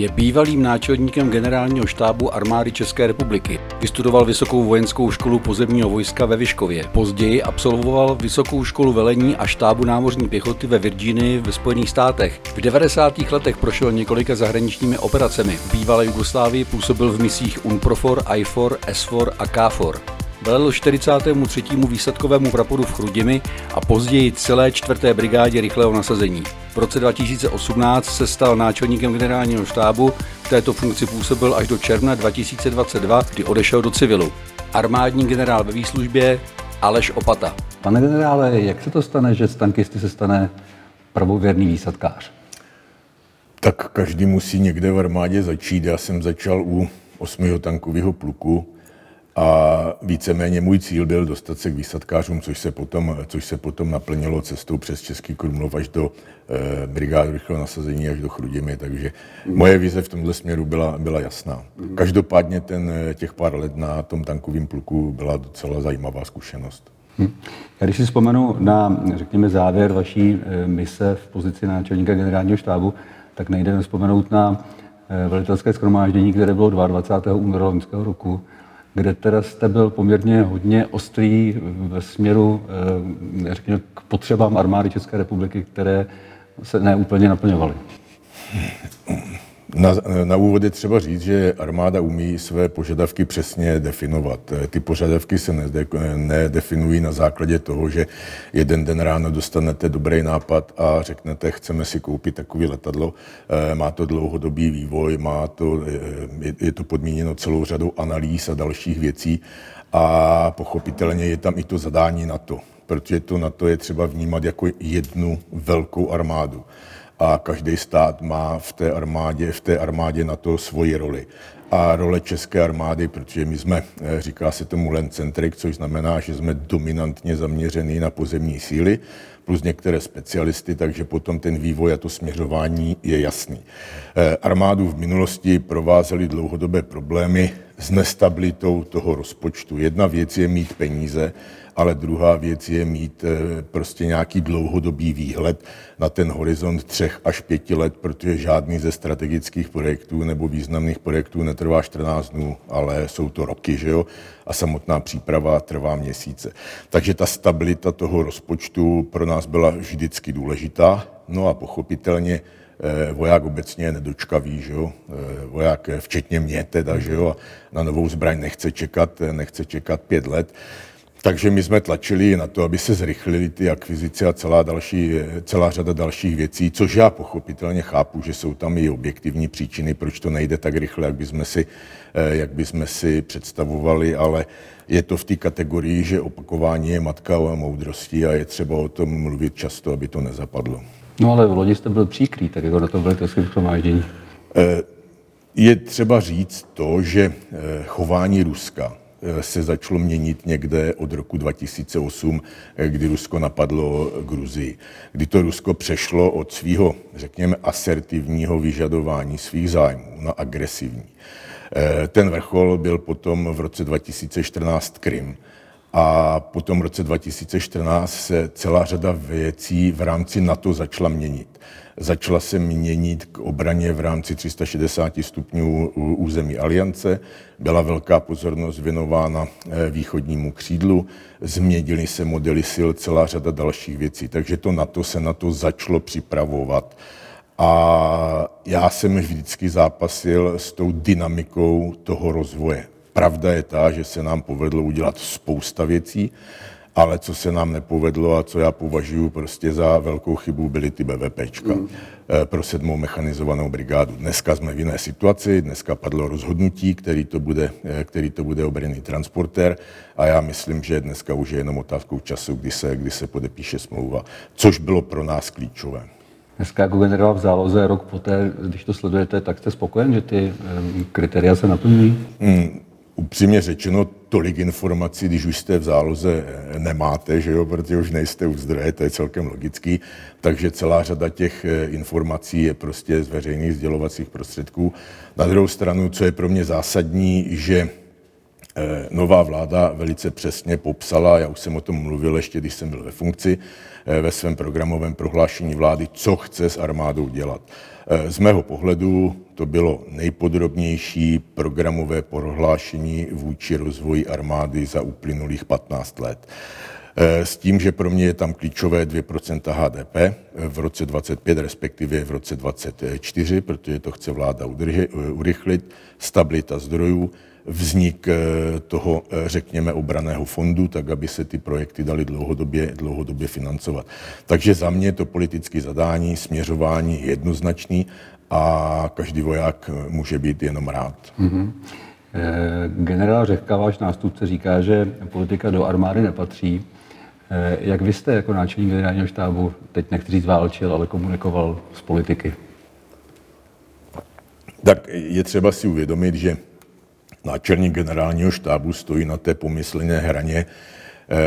Je bývalým náčelníkem generálního štábu armády České republiky. Vystudoval Vysokou vojenskou školu pozemního vojska ve Vyškově. Později absolvoval Vysokou školu velení a štábu námořní pěchoty ve Virginii ve Spojených státech. V 90. letech prošel několika zahraničními operacemi. V bývalé Jugoslávii působil v misích UNPROFOR, IFOR, SFOR a KFOR. Velel 43. výsadkovému praporu v Chrudimi a později celé 4. brigádě rychlého nasazení. V roce 2018 se stal náčelníkem generálního štábu, v této funkci působil až do června 2022, kdy odešel do civilu. Armádní generál ve výslužbě Aleš Opata. Pane generále, jak se to stane, že z tankisty se stane pravověrný výsadkář? Tak každý musí někde v armádě začít. Já jsem začal u 8. tankového pluku, a víceméně můj cíl byl dostat se k výsadkářům, což se potom, což se potom naplnilo cestou přes Český Krumlov až do eh, brigády rychlého nasazení, až do Chrudimi, takže moje vize v tomhle směru byla, byla jasná. Každopádně ten, eh, těch pár let na tom tankovém pluku byla docela zajímavá zkušenost. Hm. Já když si vzpomenu na, řekněme, závěr vaší eh, mise v pozici náčelníka generálního štábu, tak nejde vzpomenout na eh, velitelské schromáždění, které bylo 22. února loňského roku, kde teda jste byl poměrně hodně ostrý ve směru, eh, řekněme, k potřebám armády České republiky, které se neúplně naplňovaly. Na, na úvod je třeba říct, že armáda umí své požadavky přesně definovat. Ty požadavky se nede, nedefinují na základě toho, že jeden den ráno dostanete dobrý nápad a řeknete, chceme si koupit takový letadlo. Eh, má to dlouhodobý vývoj, má to, eh, je to podmíněno celou řadou analýz a dalších věcí a pochopitelně je tam i to zadání na to, protože to na to je třeba vnímat jako jednu velkou armádu a každý stát má v té armádě, v té armádě na to svoji roli. A role české armády, protože my jsme, eh, říká se tomu centric, což znamená, že jsme dominantně zaměřený na pozemní síly, plus některé specialisty, takže potom ten vývoj a to směřování je jasný. Eh, armádu v minulosti provázely dlouhodobé problémy s nestabilitou toho rozpočtu. Jedna věc je mít peníze, ale druhá věc je mít eh, prostě nějaký dlouhodobý výhled na ten horizont třech až pěti let, protože žádný ze strategických projektů nebo významných projektů netrvá 14 dnů, ale jsou to roky, že jo? A samotná příprava trvá měsíce. Takže ta stabilita toho rozpočtu pro nás byla vždycky důležitá. No a pochopitelně eh, voják obecně je nedočkavý, že jo? Eh, voják, včetně mě teda, že jo? na novou zbraň nechce čekat, nechce čekat pět let. Takže my jsme tlačili na to, aby se zrychlily ty akvizice a celá, další, celá řada dalších věcí, což já pochopitelně chápu, že jsou tam i objektivní příčiny, proč to nejde tak rychle, jak bychom si, eh, jak bychom si představovali, ale je to v té kategorii, že opakování je matka a moudrosti a je třeba o tom mluvit často, aby to nezapadlo. No ale v lodi jste byl příkrý, tak jako na to velitelském schromáždění. Eh, je třeba říct to, že eh, chování Ruska se začalo měnit někde od roku 2008, eh, kdy Rusko napadlo Gruzii. Kdy to Rusko přešlo od svého, řekněme, asertivního vyžadování svých zájmů na agresivní. Eh, ten vrchol byl potom v roce 2014 Krym. A potom v roce 2014 se celá řada věcí v rámci NATO začala měnit. Začala se měnit k obraně v rámci 360 stupňů území aliance. Byla velká pozornost věnována eh, východnímu křídlu. Změnily se modely sil, celá řada dalších věcí. Takže to NATO se na to začalo připravovat. A já jsem vždycky zápasil s tou dynamikou toho rozvoje. Pravda je ta, že se nám povedlo udělat spousta věcí, ale co se nám nepovedlo a co já považuji prostě za velkou chybu, byly ty BVPčka mm. pro sedmou mechanizovanou brigádu. Dneska jsme v jiné situaci, dneska padlo rozhodnutí, který to bude, eh, který to bude obrněný transportér a já myslím, že dneska už je jenom otázkou času, kdy se, kdy se podepíše smlouva, což bylo pro nás klíčové. Dneska jako generál v záloze rok poté, když to sledujete, tak jste spokojen, že ty kritéria se naplňují? Mm, upřímně řečeno, tolik informací, když už jste v záloze, eh, nemáte, že jo, protože už nejste u zdroje, to je celkem logický. Takže celá řada těch eh, informací je prostě z veřejných sdělovacích prostředků. Na druhou stranu, co je pro mě zásadní, že Nová vláda velice přesně popsala, já už jsem o tom mluvil ještě, když jsem byl ve funkci, ve svém programovém prohlášení vlády, co chce s armádou dělat. Z mého pohledu to bylo nejpodrobnější programové prohlášení vůči rozvoji armády za uplynulých 15 let. S tím, že pro mě je tam klíčové 2% HDP v roce 25, respektive v roce 24, protože to chce vláda urychlit, stabilita zdrojů, vznik toho, řekněme, obraného fondu, tak aby se ty projekty daly dlouhodobě, dlouhodobě financovat. Takže za mě to politické zadání, směřování jednoznačný a každý voják může být jenom rád. Mm-hmm. Generál Řehka, váš nástupce, říká, že politika do armády nepatří. Jak vy jste jako náčelník generálního štábu, teď nechci říct válčil, ale komunikoval s politiky? Tak je třeba si uvědomit, že náčelník generálního štábu stojí na té pomyslné hraně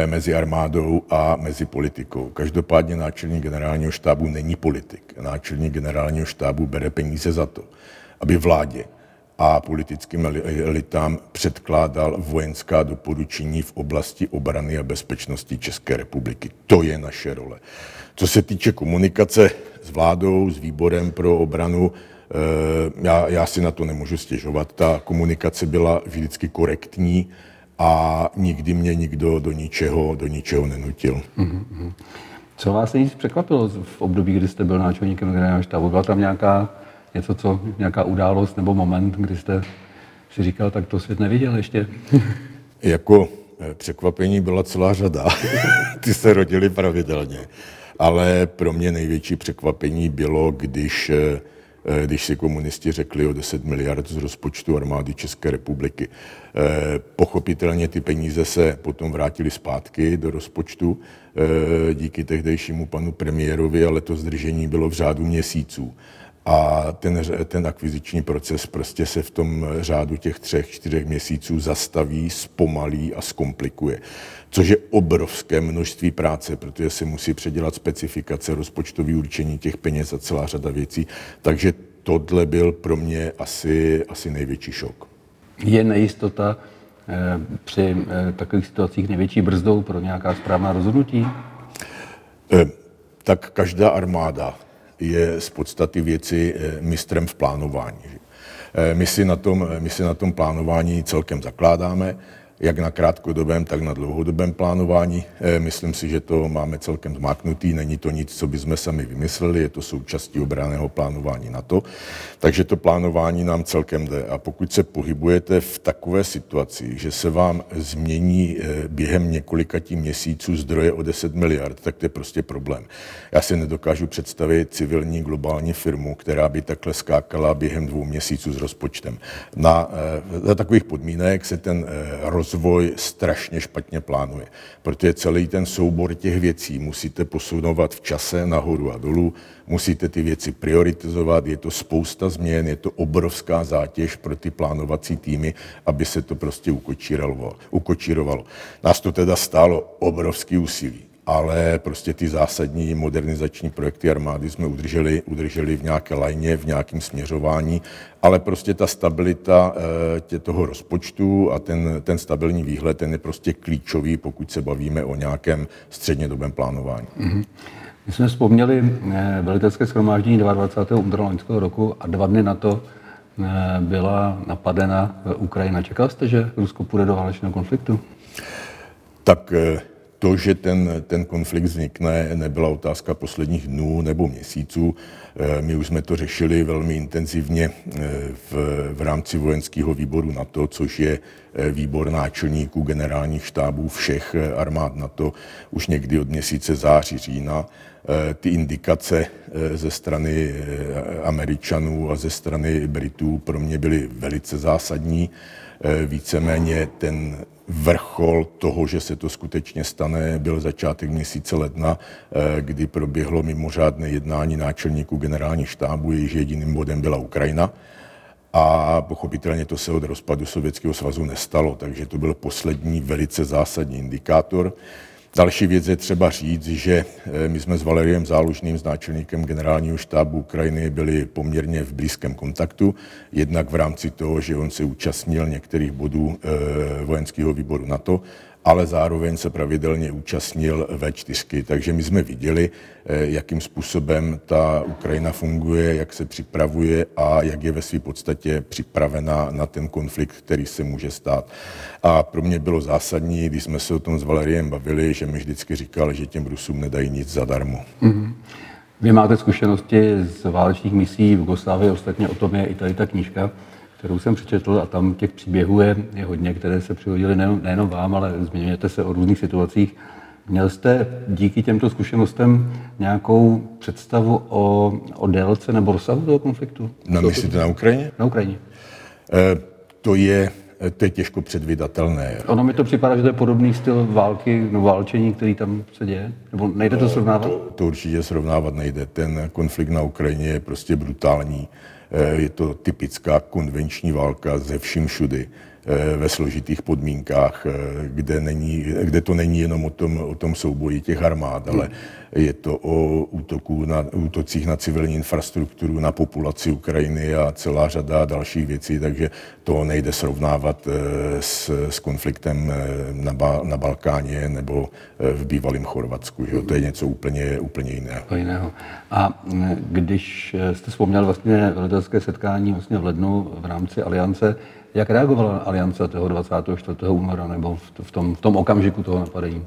mezi armádou a mezi politikou. Každopádně náčelník generálního štábu není politik. Náčelník generálního štábu bere peníze za to, aby vládě a politickým elitám předkládal vojenská doporučení v oblasti obrany a bezpečnosti České republiky. To je naše role. Co se týče komunikace s vládou, s výborem pro obranu, já, já si na to nemůžu stěžovat. Ta komunikace byla vždycky korektní a nikdy mě nikdo do ničeho, do ničeho nenutil. Mm-hmm. Co vás nejvíc překvapilo v období, kdy jste byl náčelníkem generálního štábu? Byla tam nějaká něco, co, nějaká událost nebo moment, kdy jste si říkal, tak to svět neviděl ještě? jako překvapení byla celá řada. Ty se rodili pravidelně. Ale pro mě největší překvapení bylo, když když si komunisti řekli o 10 miliard z rozpočtu armády České republiky. Pochopitelně ty peníze se potom vrátily zpátky do rozpočtu díky tehdejšímu panu premiérovi, ale to zdržení bylo v řádu měsíců. A ten, ten akviziční proces prostě se v tom řádu těch třech, čtyřech měsíců zastaví, zpomalí a zkomplikuje. Což je obrovské množství práce, protože se musí předělat specifikace, rozpočtové určení těch peněz a celá řada věcí. Takže tohle byl pro mě asi, asi největší šok. Je nejistota při takových situacích největší brzdou pro nějaká správná rozhodnutí? Tak každá armáda je z podstaty věci mistrem v plánování. My si na tom, my si na tom plánování celkem zakládáme jak na krátkodobém, tak na dlouhodobém plánování. Myslím si, že to máme celkem zmáknutý, není to nic, co bychom sami vymysleli, je to součástí obraného plánování NATO, takže to plánování nám celkem jde. A pokud se pohybujete v takové situaci, že se vám změní během několika měsíců zdroje o 10 miliard, tak to je prostě problém. Já si nedokážu představit civilní globální firmu, která by takhle skákala během dvou měsíců s rozpočtem. Na, za takových podmínek se ten rozvoj strašně špatně plánuje, protože celý ten soubor těch věcí musíte posunovat v čase nahoru a dolů, musíte ty věci prioritizovat, je to spousta změn, je to obrovská zátěž pro ty plánovací týmy, aby se to prostě ukočírovalo. Nás to teda stálo obrovský úsilí ale prostě ty zásadní modernizační projekty armády jsme udrželi, udrželi v nějaké lajně, v nějakém směřování, ale prostě ta stabilita tě toho rozpočtu a ten, ten stabilní výhled, ten je prostě klíčový, pokud se bavíme o nějakém střednědobém plánování. Mm-hmm. My jsme vzpomněli velitelské schromáždění 22. února loňského roku a dva dny na to byla napadena Ukrajina. Čekal jste, že Rusko půjde do válečného konfliktu? Tak to, že ten, ten konflikt vznikne, nebyla otázka posledních dnů nebo měsíců. My už jsme to řešili velmi intenzivně v, v rámci vojenského výboru NATO, což je výbor náčelníků generálních štábů všech armád NATO už někdy od měsíce září, října. Ty indikace ze strany Američanů a ze strany Britů pro mě byly velice zásadní. Víceméně ten vrchol toho, že se to skutečně stane, byl začátek měsíce ledna, kdy proběhlo mimořádné jednání náčelníků generálních štábů, jejíž jediným bodem byla Ukrajina. A pochopitelně to se od rozpadu Sovětského svazu nestalo, takže to byl poslední velice zásadní indikátor. Další věc je třeba říct, že eh, my jsme s Valeriem Zálužným, s náčelníkem generálního štábu Ukrajiny, byli poměrně v blízkém kontaktu, jednak v rámci toho, že on se účastnil některých bodů eh, vojenského výboru NATO ale zároveň se pravidelně účastnil V4. Takže my jsme viděli, eh, jakým způsobem ta Ukrajina funguje, jak se připravuje a jak je ve své podstatě připravena na ten konflikt, který se může stát. A pro mě bylo zásadní, když jsme se o tom s Valeriem bavili, že mi vždycky říkal, že těm Rusům nedají nic zadarmo. Mm-hmm. Vy máte zkušenosti z válečných misí v Jugoslávii, ostatně o tom je i tady ta knížka kterou jsem přečetl a tam těch příběhů je, je hodně, které se přihodily nejen, nejenom vám, ale zmiňujete se o různých situacích. Měl jste díky těmto zkušenostem nějakou představu o, o délce nebo rozsahu toho konfliktu? Na myslíte na Ukrajině? Na Ukrajině. E, to je to je těžko předvydatelné. Ono mi to připadá, že to je podobný styl války, no válčení, který tam se děje? Nebo nejde to srovnávat? To, to určitě srovnávat nejde. Ten konflikt na Ukrajině je prostě brutální. Eh, je to typická konvenční válka ze vším všudy ve složitých podmínkách, eh, kde, není, kde to není jenom o tom, o tom souboji těch armád, ale je to o útoku na, útocích na civilní infrastrukturu, na populaci Ukrajiny a celá řada dalších věcí, takže to nejde srovnávat s, s konfliktem na, ba, na Balkáně nebo v bývalém Chorvatsku. Že? To je něco úplně, úplně jiného. jiného. A když jste vzpomněl vlastně velitelské setkání vlastně v lednu v rámci aliance, jak reagovala aliance toho 24. února nebo v tom, v tom okamžiku toho napadení?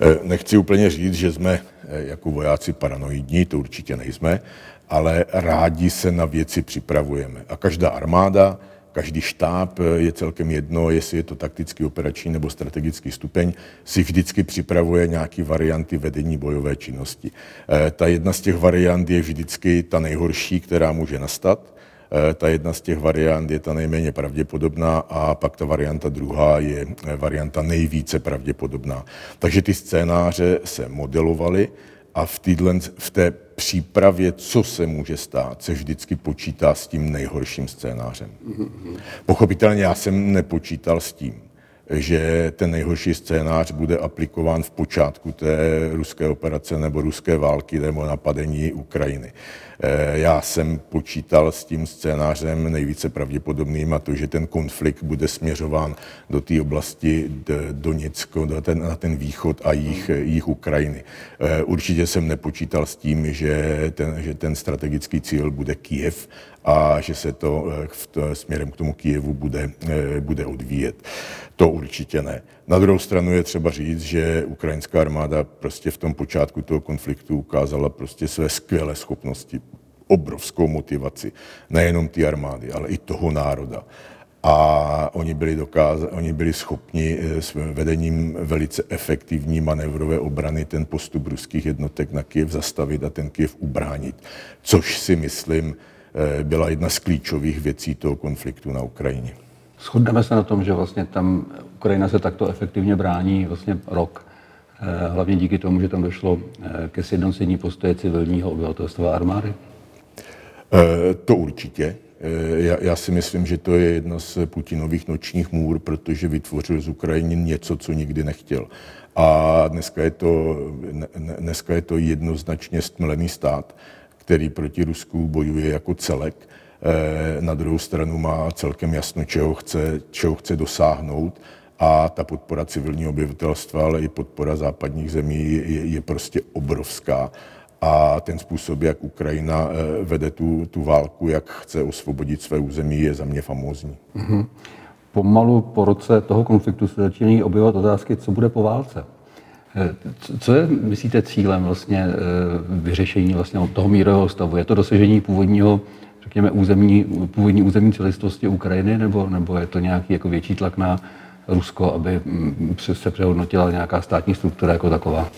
Eh, nechci úplně říct, že jsme eh, jako vojáci paranoidní, to určitě nejsme, ale rádi se na věci připravujeme. A každá armáda, každý štáb, eh, je celkem jedno, jestli je to taktický, operační nebo strategický stupeň, si vždycky připravuje nějaké varianty vedení bojové činnosti. Ta jedna z těch variant je vždycky ta nejhorší, která může nastat. Ta jedna z těch variant je ta nejméně pravděpodobná a pak ta varianta druhá je varianta nejvíce pravděpodobná. Takže ty scénáře se modelovaly a v, týdle, v té přípravě, co se může stát, se vždycky počítá s tím nejhorším scénářem. Pochopitelně já jsem nepočítal s tím, že ten nejhorší scénář bude aplikován v počátku té ruské operace nebo ruské války nebo napadení Ukrajiny. Eh, já jsem počítal s tím scénářem nejvíce pravděpodobným a to, že ten konflikt bude směřován do té oblasti Doněcko, do ten, na ten východ a jich, jich Ukrajiny. Eh, určitě jsem nepočítal s tím, že ten, že ten strategický cíl bude Kiev a že se to, eh, v směrem k tomu Kijevu bude, bude odvíjet. To určitě ne. Na druhou stranu je třeba říct, že ukrajinská armáda prostě v tom počátku toho konfliktu ukázala prostě své skvělé schopnosti, obrovskou motivaci, nejenom ty armády, ale i toho národa. A oni byli, dokáz, oni byli schopni eh, s vedením velice efektivní manévrové obrany ten postup ruských jednotek na Kiev zastavit a ten Kiev ubránit. Což si myslím eh, byla jedna z klíčových věcí toho konfliktu na Ukrajině. Shodneme se na tom, že vlastně tam Ukrajina se takto efektivně brání vlastně rok. Eh, hlavně díky tomu, že tam došlo eh, ke sjednocení postoje civilního obyvatelstva armády? Eh, to určitě. Já, já si myslím, že to je jedna z Putinových nočních můr, protože vytvořil z Ukrajiny něco, co nikdy nechtěl. A dneska je to, dneska je to jednoznačně stmelený stát, který proti Rusku bojuje jako celek Eh, na druhou stranu má celkem jasno, čeho chce, čeho chce dosáhnout a ta podpora civilního obyvatelstva, ale i podpora západních zemí je, je prostě obrovská. A ten způsob, jak Ukrajina eh, vede tu, tu válku, jak chce osvobodit své území, je za mě famózní. Mm-hmm. Pomalu po roce toho konfliktu se začínají objevovat otázky, co bude po válce. Eh, co je, myslíte, cílem vlastně vyřešení vlastně toho mírového stavu? Je to dosažení původního řekněme, územní, původní územní celistvosti Ukrajiny, nebo, nebo je to nějaký jako větší tlak na Rusko, aby mm, se přehodnotila nějaká státní struktura jako taková?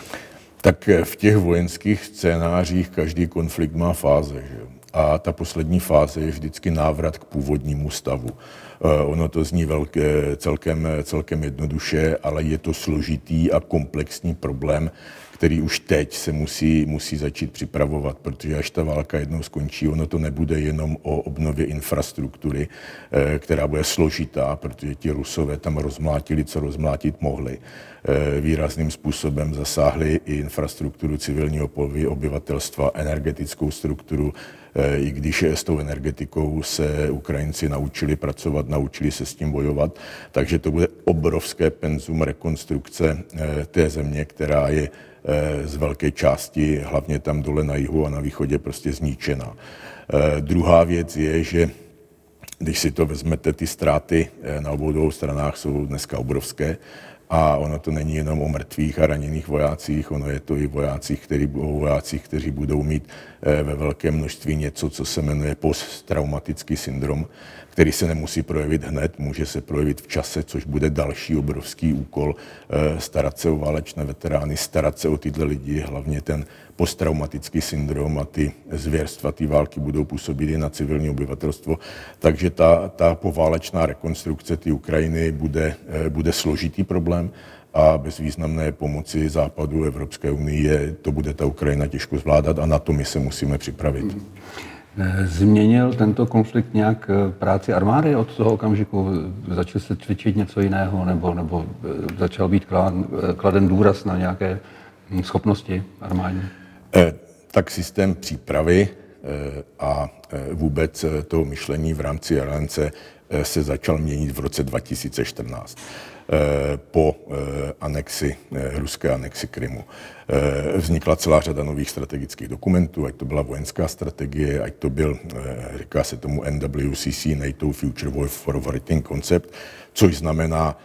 Tak eh, v těch vojenských scénářích každý konflikt má fáze. Že? A ta poslední fáze je vždycky návrat k původnímu stavu. Ono to zní velké, celkem, celkem jednoduše, ale je to složitý a komplexní problém, který už teď se musí, musí začít připravovat, protože až ta válka jednou skončí, ono to nebude jenom o obnově infrastruktury, eh, která bude složitá, protože ti Rusové tam rozmlátili, co rozmlátit mohli. Eh, výrazným způsobem zasáhli i infrastrukturu civilního obyvatelstva, energetickou strukturu, eh, i když s tou energetikou se Ukrajinci naučili pracovat, naučili se s tím bojovat, takže to bude obrovské penzum rekonstrukce té země, která je Eh, z velké části, hlavně tam dole na jihu a na východě, prostě zničená. Eh, druhá věc je, že když si to vezmete, ty ztráty eh, na obou dvou stranách jsou dneska obrovské. A ono to není jenom o mrtvých a raněných vojácích, ono je to i vojácích, který, o vojácích, kteří budou mít ve velkém množství něco, co se jmenuje posttraumatický syndrom, který se nemusí projevit hned, může se projevit v čase, což bude další obrovský úkol eh, starat se o válečné veterány, starat se o tyhle lidi, hlavně ten posttraumatický syndrom a ty zvěrstva ty války budou působit i na civilní obyvatelstvo. Takže ta, ta poválečná rekonstrukce ty Ukrajiny bude, eh, bude složitý problém a bez významné pomoci Západu Evropské unie to bude ta Ukrajina těžko zvládat a na to my se musíme připravit. Mm. Změnil tento konflikt nějak eh, práci armády od toho okamžiku? Začal se cvičit něco jiného nebo, nebo eh, začal být kladen, eh, kladen důraz na nějaké hm, schopnosti armádní? Eh, tak systém přípravy eh, a vůbec toho myšlení v rámci aliance se začal měnit v roce 2014. Eh, po eh, anexi, eh, ruské anexi Krymu. Vznikla celá řada nových strategických dokumentů, ať to byla vojenská strategie, ať to byl, říká se tomu NWCC, NATO Future War Forwarding Concept, což znamená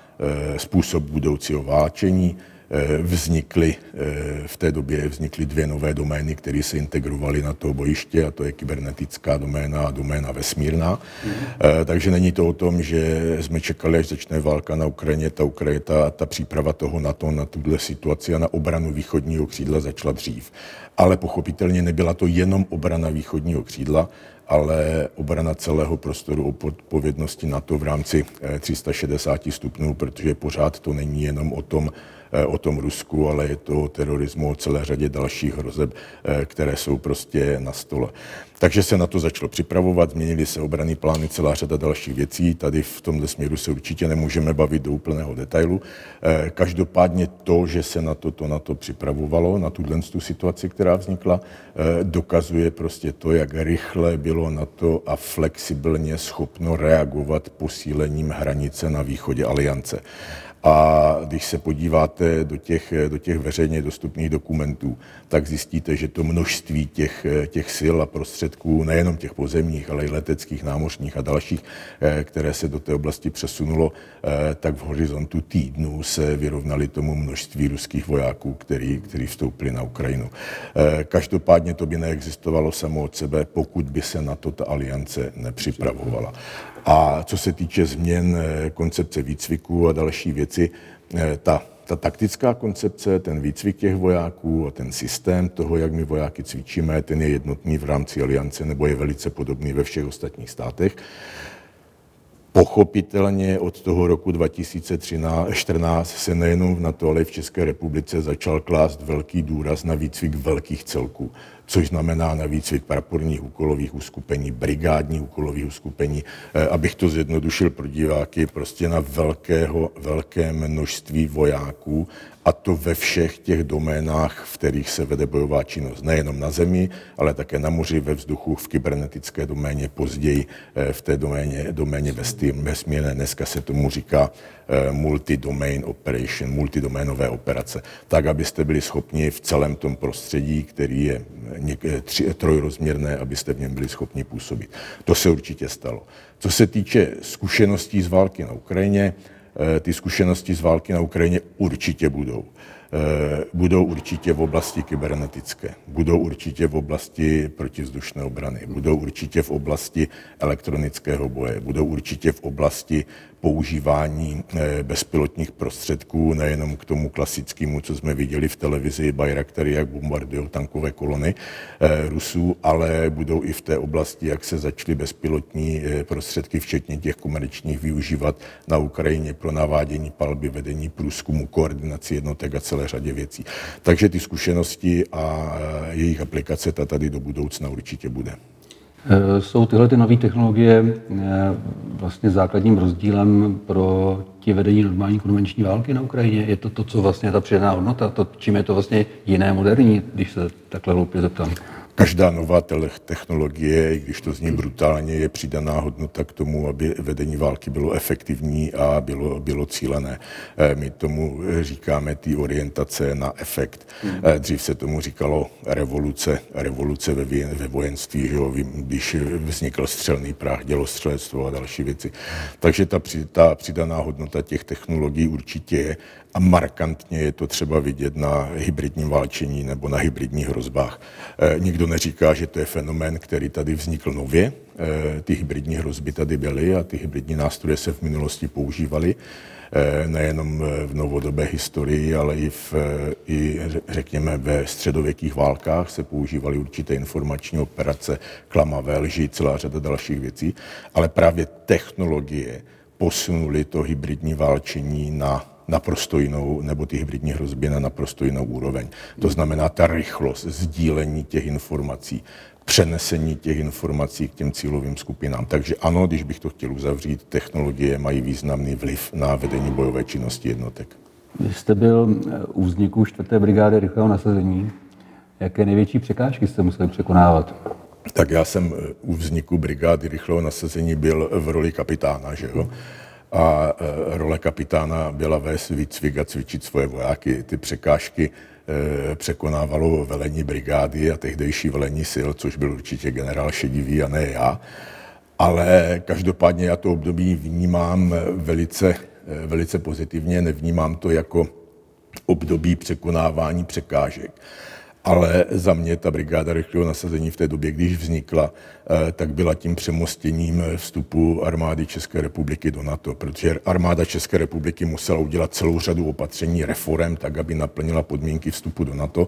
způsob budoucího válčení, Eh, vznikly eh, v té době vznikly dvě nové domény, které se integrovaly na to bojiště, a to je kybernetická doména a doména vesmírná. Mm-hmm. Takže není to o tom, že jsme čekali, až začne válka na Ukrajině. Ta Ukrajina, ta, ta příprava toho na to, na tuhle situaci a na obranu východního křídla začala dřív. Ale pochopitelně nebyla to jenom obrana východního křídla, ale obrana celého prostoru o odpovědnosti to v rámci 360 stupňů, protože pořád to není jenom o tom, Eh, o tom Rusku, ale je to o terorismu, o celé řadě dalších hrozeb, eh, které jsou prostě na stole. Takže se na to začalo připravovat, změnily se obrany plány, celá řada dalších věcí. Tady v tomhle směru se určitě nemůžeme bavit do úplného detailu. Eh, každopádně to, že se na to, to, na to připravovalo, na tuhle tu situaci, která vznikla, dokazuje prostě to, jak rychle bylo na to a flexibilně schopno reagovat posílením hranice na východě aliance. A když se podíváte do těch, do těch veřejně dostupných dokumentů, tak zjistíte, že to množství těch, těch sil a prostředků, nejenom těch pozemních, ale i leteckých, námořních a dalších, eh, které se do té oblasti přesunulo, eh, tak v horizontu týdnů se vyrovnali tomu množství ruských vojáků, který, který vstoupili na Ukrajinu. Eh, každopádně to by neexistovalo samo od sebe, pokud by se na to ta aliance nepřipravovala. A co se týče změn eh, koncepce výcviku a další věci, eh, ta, ta taktická koncepce, ten výcvik těch vojáků a ten systém toho, jak my vojáky cvičíme, ten je jednotný v rámci aliance nebo je velice podobný ve všech ostatních státech. Pochopitelně od toho roku 2014 se nejenom v NATO, ale i v České republice začal klást velký důraz na výcvik velkých celků což znamená na výcvik praporních úkolových uskupení, brigádních úkolových uskupení. Eh, abych to zjednodušil pro diváky, prostě na velkého, velké množství vojáků a to ve všech těch doménách, v kterých se vede bojová činnost. Nejenom na zemi, ale také na moři, ve vzduchu, v kybernetické doméně, později eh, v té doméně, doméně vesmírné. Dneska se tomu říká eh, multi-domain operation, multidoménové operace. Tak, abyste byli schopni v celém tom prostředí, který je eh, tři, trojrozměrné, abyste v něm byli schopni působit. To se určitě stalo. Co se týče zkušeností z války na Ukrajině, Eh, ty zkušenosti z války na Ukrajině určitě budou. budou určitě v oblasti kybernetické, budou určitě v oblasti protizdušné obrany, budou určitě v oblasti elektronického boje, budou určitě v oblasti používání eh, bezpilotních prostředků, nejenom k tomu klasickému, co jsme viděli v televizi, Bayraktary, jak bombardují tankové kolony eh, Rusů, ale budou i v té oblasti, jak se začaly bezpilotní eh, prostředky, včetně těch komerčních, využívat na Ukrajině pro navádění palby, vedení průzkumu, koordinaci jednotek a celé řadě věcí. Takže ty zkušenosti a jejich aplikace ta tady do budoucna určitě bude. Eh, jsou tyhle ty nové technologie eh, vlastně základním rozdílem pro ti vedení normální konvenční války na Ukrajině? Je to to, co vlastně ta přidaná hodnota? To, čím je to vlastně jiné, moderní, když se takhle hloupě zeptám? Každá nová technologie, i když to zní brutálně, je přidaná hodnota k tomu, aby vedení války bylo efektivní a bylo, bylo cílené. Eh, my tomu říkáme ty orientace na efekt. Hmm. Dřív se tomu říkalo revoluce, revoluce ve, ve vojenství, že jo, když vznikl střelný prach, dělostřelectvo a další věci. Takže ta, ta přidaná hodnota těch technologií určitě je a markantně je to třeba vidět na hybridním válčení nebo na hybridních hrozbách. E, nikdo neříká, že to je fenomén, který tady vznikl nově. E, ty hybridní hrozby tady byly a ty hybridní nástroje se v minulosti používaly e, nejenom v novodobé historii, ale i, v, i řekněme ve středověkých válkách se používaly určité informační operace, klamavé lži, celá řada dalších věcí, ale právě technologie posunuly to hybridní válčení na naprosto jinou, nebo ty hybridní hrozby na naprosto jinou úroveň. To znamená ta rychlost sdílení těch informací, přenesení těch informací k těm cílovým skupinám. Takže ano, když bych to chtěl uzavřít, technologie mají významný vliv na vedení bojové činnosti jednotek. Vy jste byl u vzniku 4. brigády rychlého nasazení. Jaké největší překážky jste museli překonávat? Tak já jsem u vzniku brigády rychlého nasazení byl v roli kapitána, že jo? A e, role kapitána byla vést výcvik a cvičit svoje vojáky. Ty překážky e, překonávalo velení brigády a tehdejší velení sil, což byl určitě generál Šedivý a ne já. Ale každopádně já to období vnímám velice, e, velice pozitivně, nevnímám to jako období překonávání překážek ale za mě ta brigáda rychlého nasazení v té době, když vznikla, eh, tak byla tím přemostěním vstupu armády České republiky do NATO, protože armáda České republiky musela udělat celou řadu opatření, reform, tak, aby naplnila podmínky vstupu do NATO.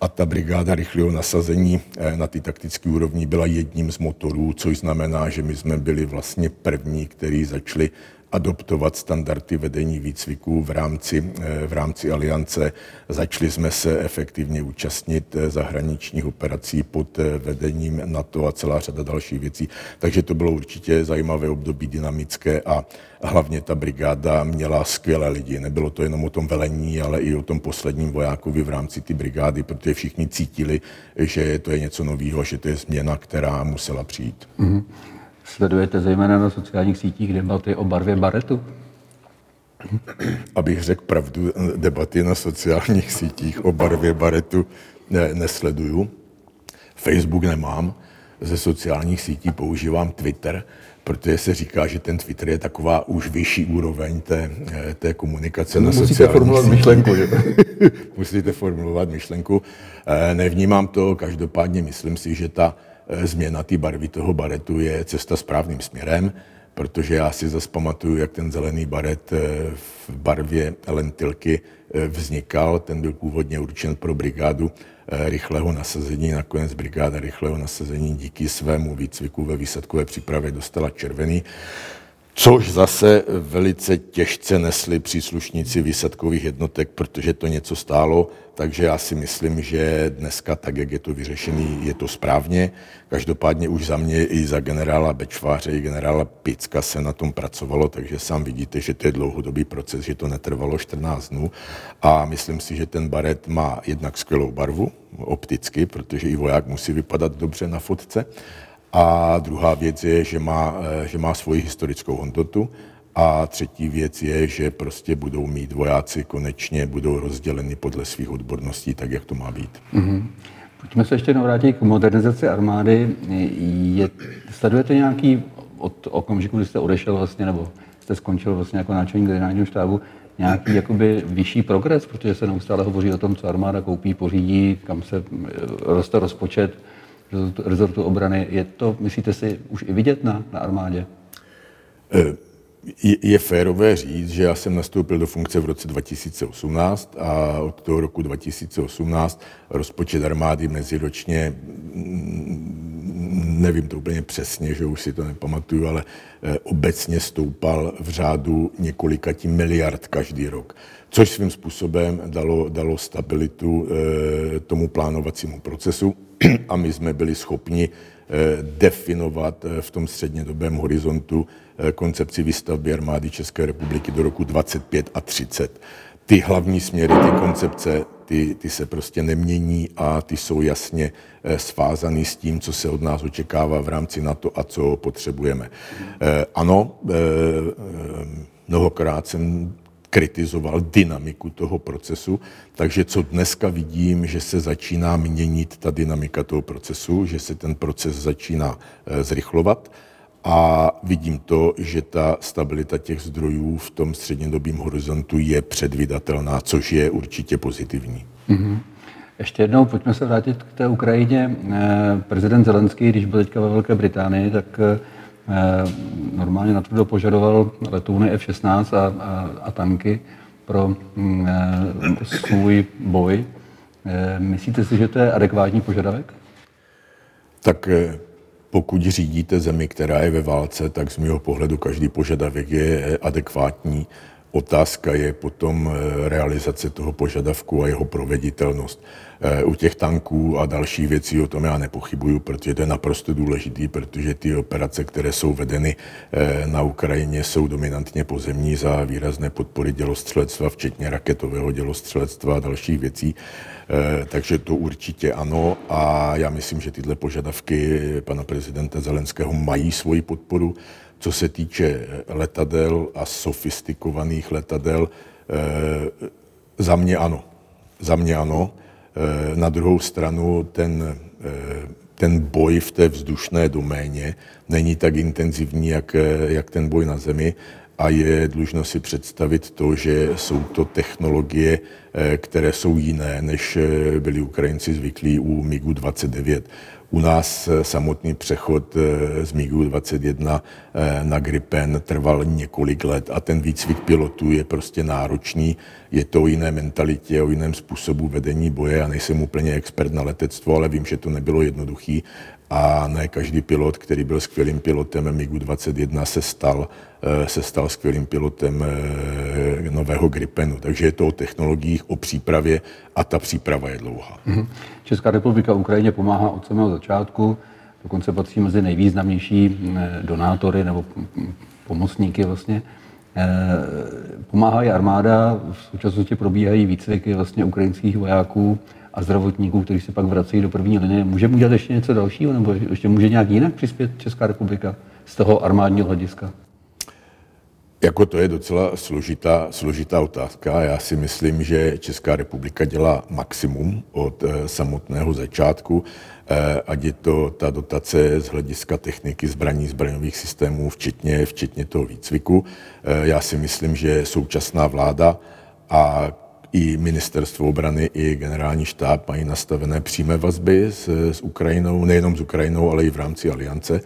A ta brigáda rychlého nasazení eh, na ty taktické úrovni byla jedním z motorů, což znamená, že my jsme byli vlastně první, kteří začali adoptovat standardy vedení výcviků v rámci, eh, v rámci aliance. Začali jsme se efektivně účastnit eh, zahraničních operací pod eh, vedením NATO a celá řada dalších věcí. Takže to bylo určitě zajímavé období, dynamické a hlavně ta brigáda měla skvělé lidi. Nebylo to jenom o tom velení, ale i o tom posledním vojákovi v rámci ty brigády, protože všichni cítili, že to je něco nového, že to je změna, která musela přijít. Mm-hmm. Sledujete zejména na sociálních sítích debaty o barvě baretu? Abych řekl pravdu, debaty na sociálních sítích o barvě baretu ne, nesleduju. Facebook nemám, ze sociálních sítí používám Twitter, protože se říká, že ten Twitter je taková už vyšší úroveň té, té komunikace no, na musíte sociálních formulovat sítích. myšlenku. Že? musíte formulovat myšlenku. Eh, nevnímám to, každopádně myslím si, že ta Eh, změna té barvy toho baretu je cesta správným směrem, protože já si zase pamatuju, jak ten zelený baret eh, v barvě lentilky eh, vznikal. Ten byl původně určen pro brigádu rychlého nasazení. Nakonec brigáda rychlého nasazení díky svému výcviku ve výsadkové přípravě dostala červený což zase velice těžce nesli příslušníci výsadkových jednotek, protože to něco stálo, takže já si myslím, že dneska, tak jak je to vyřešený, je to správně. Každopádně už za mě i za generála Bečváře i generála Picka se na tom pracovalo, takže sám vidíte, že to je dlouhodobý proces, že to netrvalo 14 dnů a myslím si, že ten baret má jednak skvělou barvu opticky, protože i voják musí vypadat dobře na fotce, a druhá věc je, že má, eh, že má svoji historickou hodnotu. A třetí věc je, že prostě budou mít vojáci konečně, budou rozděleni podle svých odborností, tak jak to má být. Mm-hmm. Pojďme se ještě vrátit k modernizaci armády. Je, sledujete nějaký od okamžiku, kdy jste odešel vlastně, nebo jste skončil vlastně jako náčelník generálního štábu, nějaký jakoby vyšší progres, protože se neustále hovoří o tom, co armáda koupí, pořídí, kam se eh, roste rozpočet rezortu, rezortu obrany. Je to, myslíte si, už i vidět na, na armádě? Eh, je, je férové říct, že já jsem nastoupil do funkce v roce 2018 a od toho roku 2018 rozpočet armády meziročně, mm, nevím to úplně přesně, že už si to nepamatuju, ale eh, obecně stoupal v řádu několika tím miliard každý rok, což svým způsobem dalo, dalo stabilitu eh, tomu plánovacímu procesu a my jsme byli schopni Eh, definovat eh, v tom střednědobém horizontu eh, koncepci výstavby armády České republiky do roku 25 a 30. Ty hlavní směry, ty koncepce, ty, ty se prostě nemění a ty jsou jasně svázaný s tím, co se od nás očekává v rámci NATO a co potřebujeme. Ano, mnohokrát jsem kritizoval dynamiku toho procesu. Takže co dneska vidím, že se začíná měnit ta dynamika toho procesu, že se ten proces začíná eh, zrychlovat a vidím to, že ta stabilita těch zdrojů v tom střednědobém horizontu je předvydatelná, což je určitě pozitivní. Mm-hmm. Ještě jednou pojďme se vrátit k té Ukrajině. Eh, prezident Zelenský, když byl teďka ve Velké Británii, tak Eh, normálně na to požadoval letouny F-16 a, a, a tanky pro mm, eh, svůj boj. Eh, myslíte si, že to je adekvátní požadavek? Tak pokud řídíte zemi, která je ve válce, tak z mého pohledu každý požadavek je adekvátní. Otázka je potom realizace toho požadavku a jeho proveditelnost. Eh, u těch tanků a dalších věcí o tom já nepochybuju, protože to je naprosto důležitý, protože ty operace, které jsou vedeny eh, na Ukrajině, jsou dominantně pozemní za výrazné podpory dělostřelectva, včetně raketového dělostřelectva a dalších věcí. Eh, takže to určitě ano a já myslím, že tyhle požadavky pana prezidenta Zelenského mají svoji podporu. Co se týče letadel a sofistikovaných letadel, za mě ano. Za mě ano. Eh, na druhou stranu ten, eh, ten boj v té vzdušné doméně není tak intenzivní, jak, eh, jak ten boj na zemi a je dlužno si představit to, že jsou to technologie, které jsou jiné, než byli Ukrajinci zvyklí u MiGu 29. U nás eh, samotný přechod eh, z MiGu 21 eh, na Gripen trval několik let a ten výcvik pilotů je prostě náročný. Je to o jiné mentalitě, o jiném způsobu vedení boje. Já nejsem úplně expert na letectvo, ale vím, že to nebylo jednoduché a ne každý pilot, který byl skvělým pilotem MiGu-21, se stal, eh, se stal skvělým pilotem eh, nového Gripenu. Takže je to o technologiích, o přípravě a ta příprava je dlouhá. Mhm. Česká republika Ukrajině pomáhá od samého začátku, dokonce patří mezi nejvýznamnější eh, donátory nebo pomocníky vlastně. Pomáhá i armáda, v současnosti probíhají výcviky vlastně ukrajinských vojáků a zdravotníků, kteří se pak vracejí do první linie. Můžeme udělat ještě něco dalšího, nebo ještě může nějak jinak přispět Česká republika z toho armádního hlediska? Jako to je docela složitá, složitá otázka. Já si myslím, že Česká republika dělá maximum od e, samotného začátku, e, ať je to ta dotace z hlediska techniky zbraní, zbraňových systémů, včetně, včetně toho výcviku. E, já si myslím, že současná vláda a i ministerstvo obrany, i generální štáb mají nastavené přímé vazby s, s Ukrajinou, nejenom s Ukrajinou, ale i v rámci aliance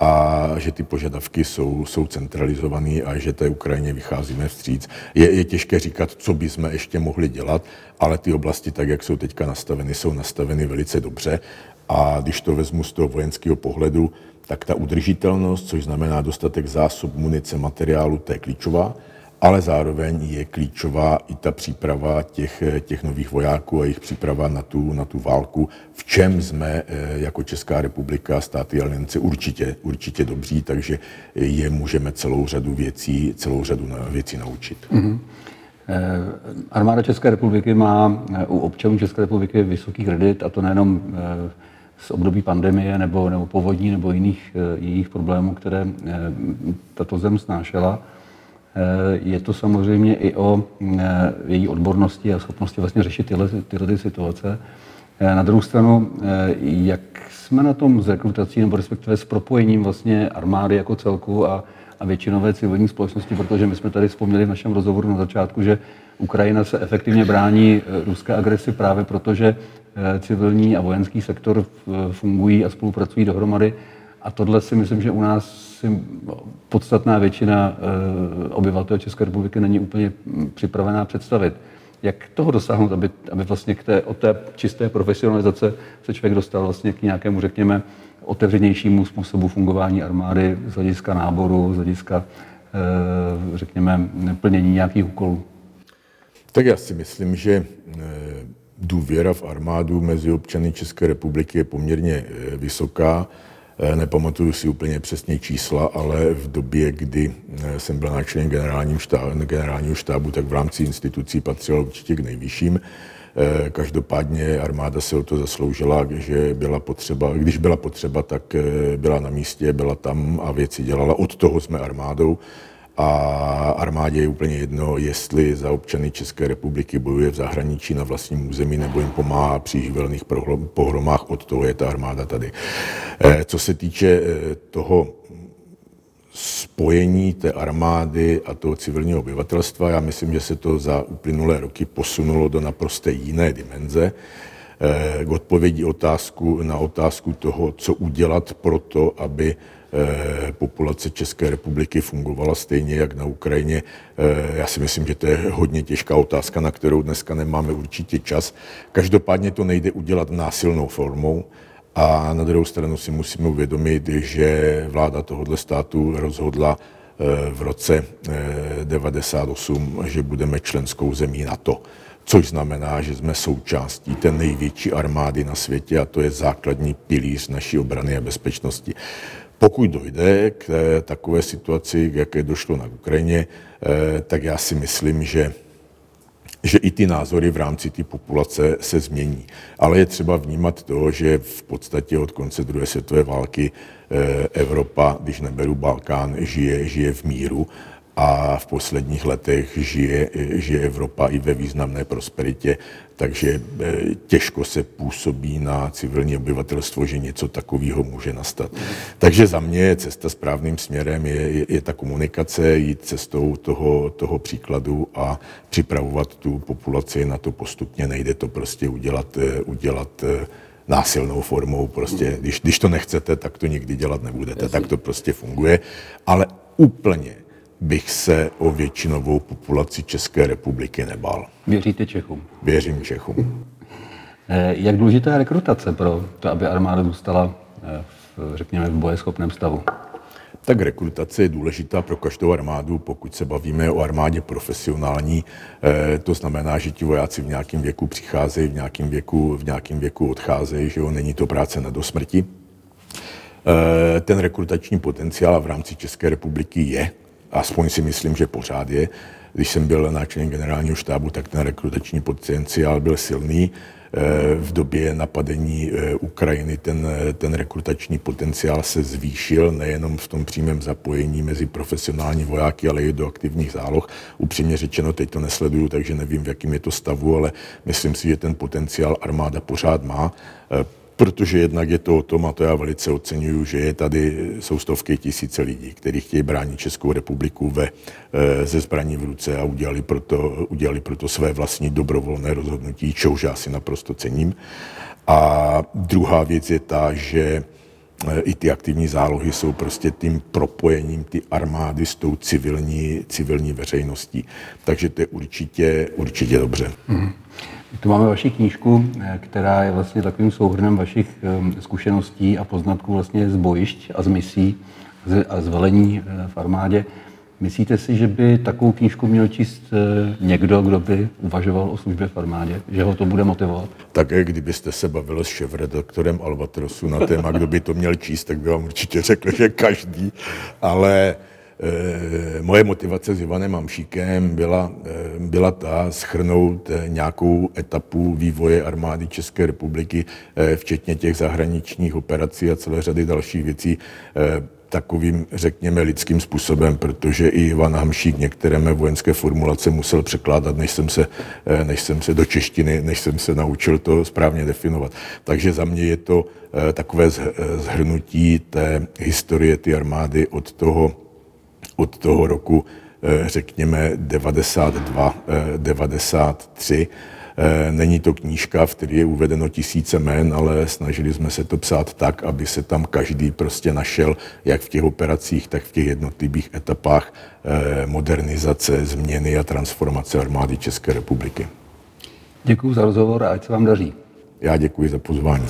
a že ty požadavky jsou, jsou centralizované a že té Ukrajině vycházíme vstříc. Je, je těžké říkat, co by jsme ještě mohli dělat, ale ty oblasti, tak jak jsou teďka nastaveny, jsou nastaveny velice dobře. A když to vezmu z toho vojenského pohledu, tak ta udržitelnost, což znamená dostatek zásob munice, materiálu, to je klíčová ale zároveň je klíčová i ta příprava těch, těch nových vojáků a jejich příprava na tu, na tu válku, v čem jsme eh, jako Česká republika, státy aliance určitě, určitě dobří, takže je můžeme celou řadu věcí, celou řadu věcí naučit. Mm-hmm. Armáda České republiky má eh, u občanů České republiky vysoký kredit, a to nejenom z období pandemie nebo, nebo povodní nebo jiných, jiných problémů, které tato zem snášela. Eh, je to samozřejmě i o eh, její odbornosti a schopnosti vlastně řešit tyhle, tyhle ty situace. Eh, na druhou stranu, jak jsme na tom s rekrutací nebo respektive s propojením vlastně armády jako celku a, a většinové civilní společnosti, protože my jsme tady vzpomněli v našem rozhovoru na začátku, že Ukrajina se efektivně brání ruské agresi právě proto, že civilní a vojenský sektor fungují a spolupracují dohromady. A tohle si myslím, že u nás si podstatná většina obyvatel České republiky není úplně připravená představit. Jak toho dosáhnout, aby, aby vlastně k té, od té čisté profesionalizace se člověk dostal vlastně k nějakému, řekněme, otevřenějšímu způsobu fungování armády z hlediska náboru, z hlediska, eh, řekněme, plnění nějakých úkolů? Tak já si myslím, že eh, důvěra v armádu mezi občany České republiky je poměrně eh, vysoká. Nepamatuju si úplně přesně čísla, ale v době, kdy jsem byl náčelník generálního štábu, generálního štábu, tak v rámci institucí patřil určitě k nejvyšším. Eh, každopádně armáda se o to zasloužila, že byla potřeba, když byla potřeba, tak eh, byla na místě, byla tam a věci dělala. Od toho jsme armádou a armádě je úplně jedno, jestli za občany České republiky bojuje v zahraničí na vlastním území nebo jim pomáhá při živelných pohromách, od toho je ta armáda tady. Eh, co se týče toho spojení té armády a toho civilního obyvatelstva. Já myslím, že se to za uplynulé roky posunulo do naprosto jiné dimenze. Eh, k odpovědi otázku, na otázku toho, co udělat pro to, aby eh, populace České republiky fungovala stejně jak na Ukrajině. Eh, já si myslím, že to je hodně těžká otázka, na kterou dneska nemáme určitě čas. Každopádně to nejde udělat násilnou formou. A na druhou stranu si musíme uvědomit, že vláda tohoto státu rozhodla eh, v roce 1998, eh, že budeme členskou zemí NATO. Což znamená, že jsme součástí té největší armády na světě a to je základní pilíř naší obrany a bezpečnosti. Pokud dojde k eh, takové situaci, jaké došlo na Ukrajině, tak já si myslím, že že i ty názory v rámci té populace se změní. Ale je třeba vnímat to, že v podstatě od konce druhé světové války eh, Evropa, když neberu Balkán, žije, žije v míru a v posledních letech žije, žije Evropa i ve významné prosperitě, takže eh, těžko se působí na civilní obyvatelstvo, že něco takového může nastat. Takže za mě cesta správným směrem je, je, je ta komunikace, jít cestou toho, toho příkladu a připravovat tu populaci na to postupně. Nejde to prostě udělat, eh, udělat eh, násilnou formou. Prostě, když, když to nechcete, tak to nikdy dělat nebudete. Tak to prostě funguje. Ale úplně bych se o většinovou populaci České republiky nebal. Věříte Čechům? Věřím Čechům. Eh, jak důležitá je rekrutace pro to, aby armáda zůstala, eh, v, řekněme, v bojeschopném stavu? Tak rekrutace je důležitá pro každou armádu, pokud se bavíme o armádě profesionální. Eh, to znamená, že ti vojáci v nějakém věku přicházejí, v nějakém věku, v nějakém věku odcházejí, že jo, není to práce na dosmrti. Ten rekrutační potenciál v rámci České republiky je aspoň si myslím, že pořád je. Když jsem byl náčelník generálního štábu, tak ten rekrutační potenciál byl silný. Eh, v době napadení eh, Ukrajiny ten, ten rekrutační potenciál se zvýšil nejenom v tom přímém zapojení mezi profesionální vojáky, ale i do aktivních záloh. Upřímně řečeno, teď to nesleduju, takže nevím, v jakém je to stavu, ale myslím si, že ten potenciál armáda pořád má eh, protože jednak je to o tom, a to já velice oceňuju, že je tady, jsou stovky tisíce lidí, kteří chtějí bránit Českou republiku ve, eh, ze zbraní v ruce a udělali proto, udělali proto své vlastní dobrovolné rozhodnutí, čehož já si naprosto cením. A druhá věc je ta, že i ty aktivní zálohy jsou prostě tím propojením ty armády s tou civilní, civilní veřejností. Takže to je určitě, určitě dobře. Mm-hmm. Tu máme vaši knížku, eh, která je vlastně takovým souhrnem vašich ehm, zkušeností a poznatků vlastně z bojišť a z misí a z velení v armádě. Myslíte si, že by takovou knížku měl číst eh, někdo, kdo by uvažoval o službě v armádě? Že ho to bude motivovat? Také kdybyste se bavil s šéf-redaktorem Albatrosu na téma, kdo by to měl číst, tak by vám určitě řekl, že každý. Ale Eh, moje motivace s Ivanem Amšíkem byla, eh, byla ta schrnout eh, nějakou etapu vývoje armády České republiky, včetně těch zahraničních operací a celé řady dalších věcí, takovým, řekněme, lidským způsobem, protože i Ivan Hamšík některé mé vojenské formulace musel překládat, než jsem se, než jsem se do češtiny, než jsem se naučil to správně definovat. Takže za mě je to takové zhrnutí té historie té armády od toho od toho roku, řekněme, 92, 93. Není to knížka, v které je uvedeno tisíce jmén, ale snažili jsme se to psát tak, aby se tam každý prostě našel, jak v těch operacích, tak v těch jednotlivých etapách modernizace, změny a transformace armády České republiky. Děkuji za rozhovor a ať se vám daří. Já děkuji za pozvání.